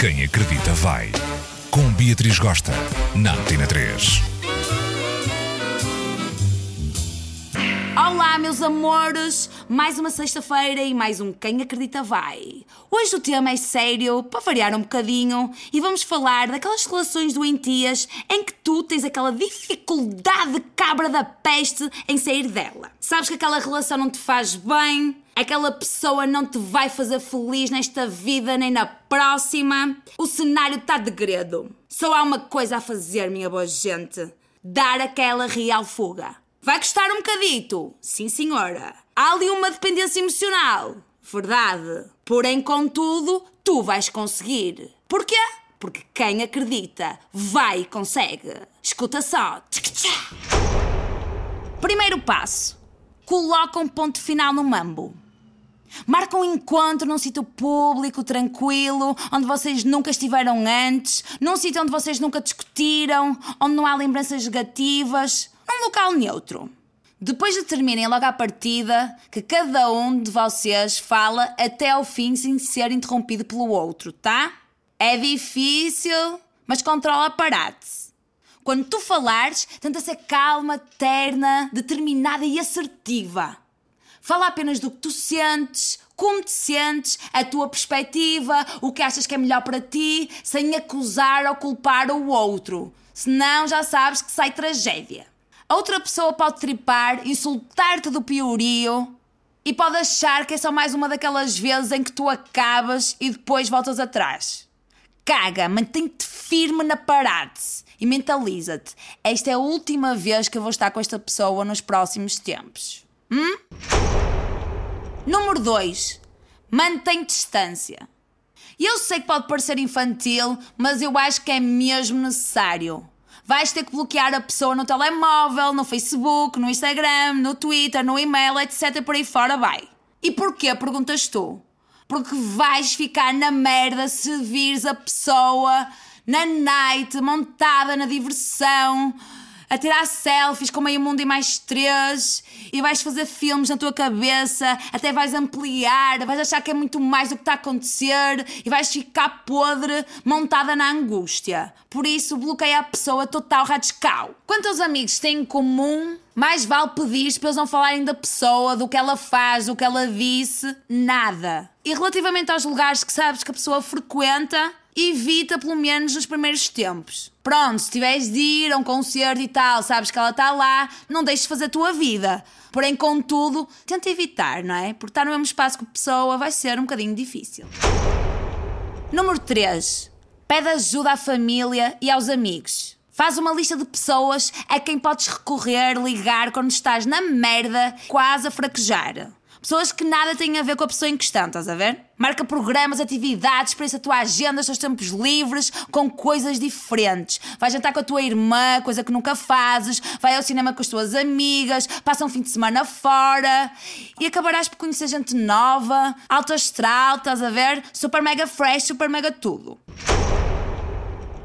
Quem acredita vai. Com Beatriz Gosta, na Antena 3. Olá, meus amores! Mais uma sexta-feira e mais um Quem Acredita Vai. Hoje o tema é sério, para variar um bocadinho, e vamos falar daquelas relações doentias em que tu tens aquela dificuldade cabra da peste em sair dela. Sabes que aquela relação não te faz bem, aquela pessoa não te vai fazer feliz nesta vida nem na próxima. O cenário está de gredo. Só há uma coisa a fazer, minha boa gente: dar aquela real fuga. Vai custar um bocadito? Sim, senhora. Há ali uma dependência emocional. Verdade. Porém, contudo, tu vais conseguir. Porquê? Porque quem acredita vai e consegue. Escuta só. Primeiro passo. Coloca um ponto final no mambo. Marca um encontro num sítio público, tranquilo, onde vocês nunca estiveram antes, num sítio onde vocês nunca discutiram, onde não há lembranças negativas num local neutro. Depois determinem logo à partida que cada um de vocês fala até ao fim sem ser interrompido pelo outro, tá? É difícil, mas controla parate. Quando tu falares, tenta ser calma, terna, determinada e assertiva. Fala apenas do que tu sentes, como te sentes, a tua perspectiva, o que achas que é melhor para ti, sem acusar ou culpar o outro. Senão já sabes que sai tragédia. A outra pessoa pode tripar, insultar-te do piorio e pode achar que é só mais uma daquelas vezes em que tu acabas e depois voltas atrás. Caga, mantém-te firme na parade e mentaliza-te. Esta é a última vez que eu vou estar com esta pessoa nos próximos tempos. Hum? Número 2. Mantém distância. Eu sei que pode parecer infantil, mas eu acho que é mesmo necessário. Vais ter que bloquear a pessoa no telemóvel, no Facebook, no Instagram, no Twitter, no e-mail, etc. Por aí fora vai. E porquê? Perguntas tu. Porque vais ficar na merda se vires a pessoa na night, montada na diversão a tirar selfies com meio mundo e mais três, e vais fazer filmes na tua cabeça, até vais ampliar, vais achar que é muito mais do que está a acontecer e vais ficar podre, montada na angústia. Por isso, bloqueia a pessoa total radical. Quantos amigos têm em comum? Mais vale pedir para eles não falarem da pessoa, do que ela faz, do que ela disse, nada. E relativamente aos lugares que sabes que a pessoa frequenta, evita pelo menos nos primeiros tempos. Pronto, se tiveres de ir a um concerto e tal, sabes que ela está lá, não deixes fazer a tua vida. Porém, contudo, tenta evitar, não é? Porque estar no mesmo espaço que a pessoa vai ser um bocadinho difícil. Número 3. Pede ajuda à família e aos amigos. Faz uma lista de pessoas a quem podes recorrer, ligar quando estás na merda, quase a fraquejar. Pessoas que nada têm a ver com a pessoa em questão, estás a ver? Marca programas, atividades, preenche a tua agenda, os teus tempos livres com coisas diferentes. Vai jantar com a tua irmã, coisa que nunca fazes. Vai ao cinema com as tuas amigas. Passa um fim de semana fora. E acabarás por conhecer gente nova, alto astral, estás a ver? Super mega fresh, super mega tudo.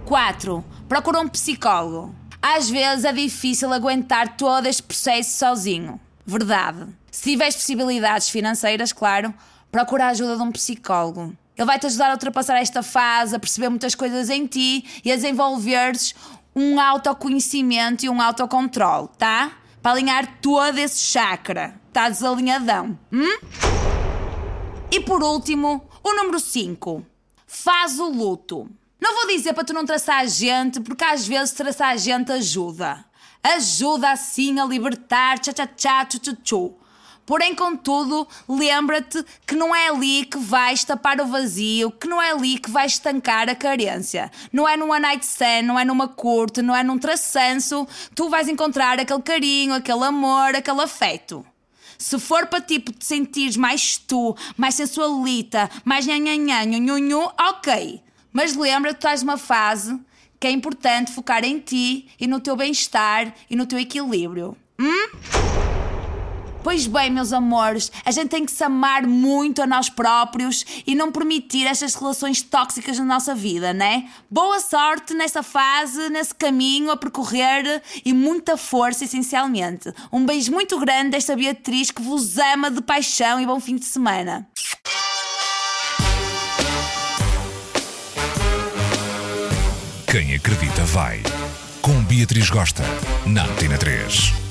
4. Procura um psicólogo. Às vezes é difícil aguentar todo este processo sozinho. Verdade. Se tiveres possibilidades financeiras, claro, procura a ajuda de um psicólogo. Ele vai te ajudar a ultrapassar esta fase, a perceber muitas coisas em ti e a desenvolveres um autoconhecimento e um autocontrole, tá? Para alinhar todo esse chakra. Está desalinhadão. Hum? E por último, o número 5. Faz o luto. Não vou dizer para tu não traçar a gente, porque às vezes traçar a gente ajuda. Ajuda assim a libertar, tchá tchá tchá, tchu tchu tchu. Porém, contudo, lembra-te que não é ali que vais tapar o vazio, que não é ali que vais estancar a carência. Não é numa night stand, não é numa curte, não é num traçanço, tu vais encontrar aquele carinho, aquele amor, aquele afeto. Se for para tipo te sentires mais tu, mais sensualita, mais nhanhanhã, ok. Mas lembra-te que estás numa fase que é importante focar em ti e no teu bem-estar e no teu equilíbrio. Pois bem, meus amores, a gente tem que se amar muito a nós próprios e não permitir estas relações tóxicas na nossa vida, né? Boa sorte nessa fase, nesse caminho a percorrer e muita força, essencialmente. Um beijo muito grande desta Beatriz que vos ama de paixão e bom fim de semana. Quem acredita vai. Com Beatriz Gosta, na Antena 3.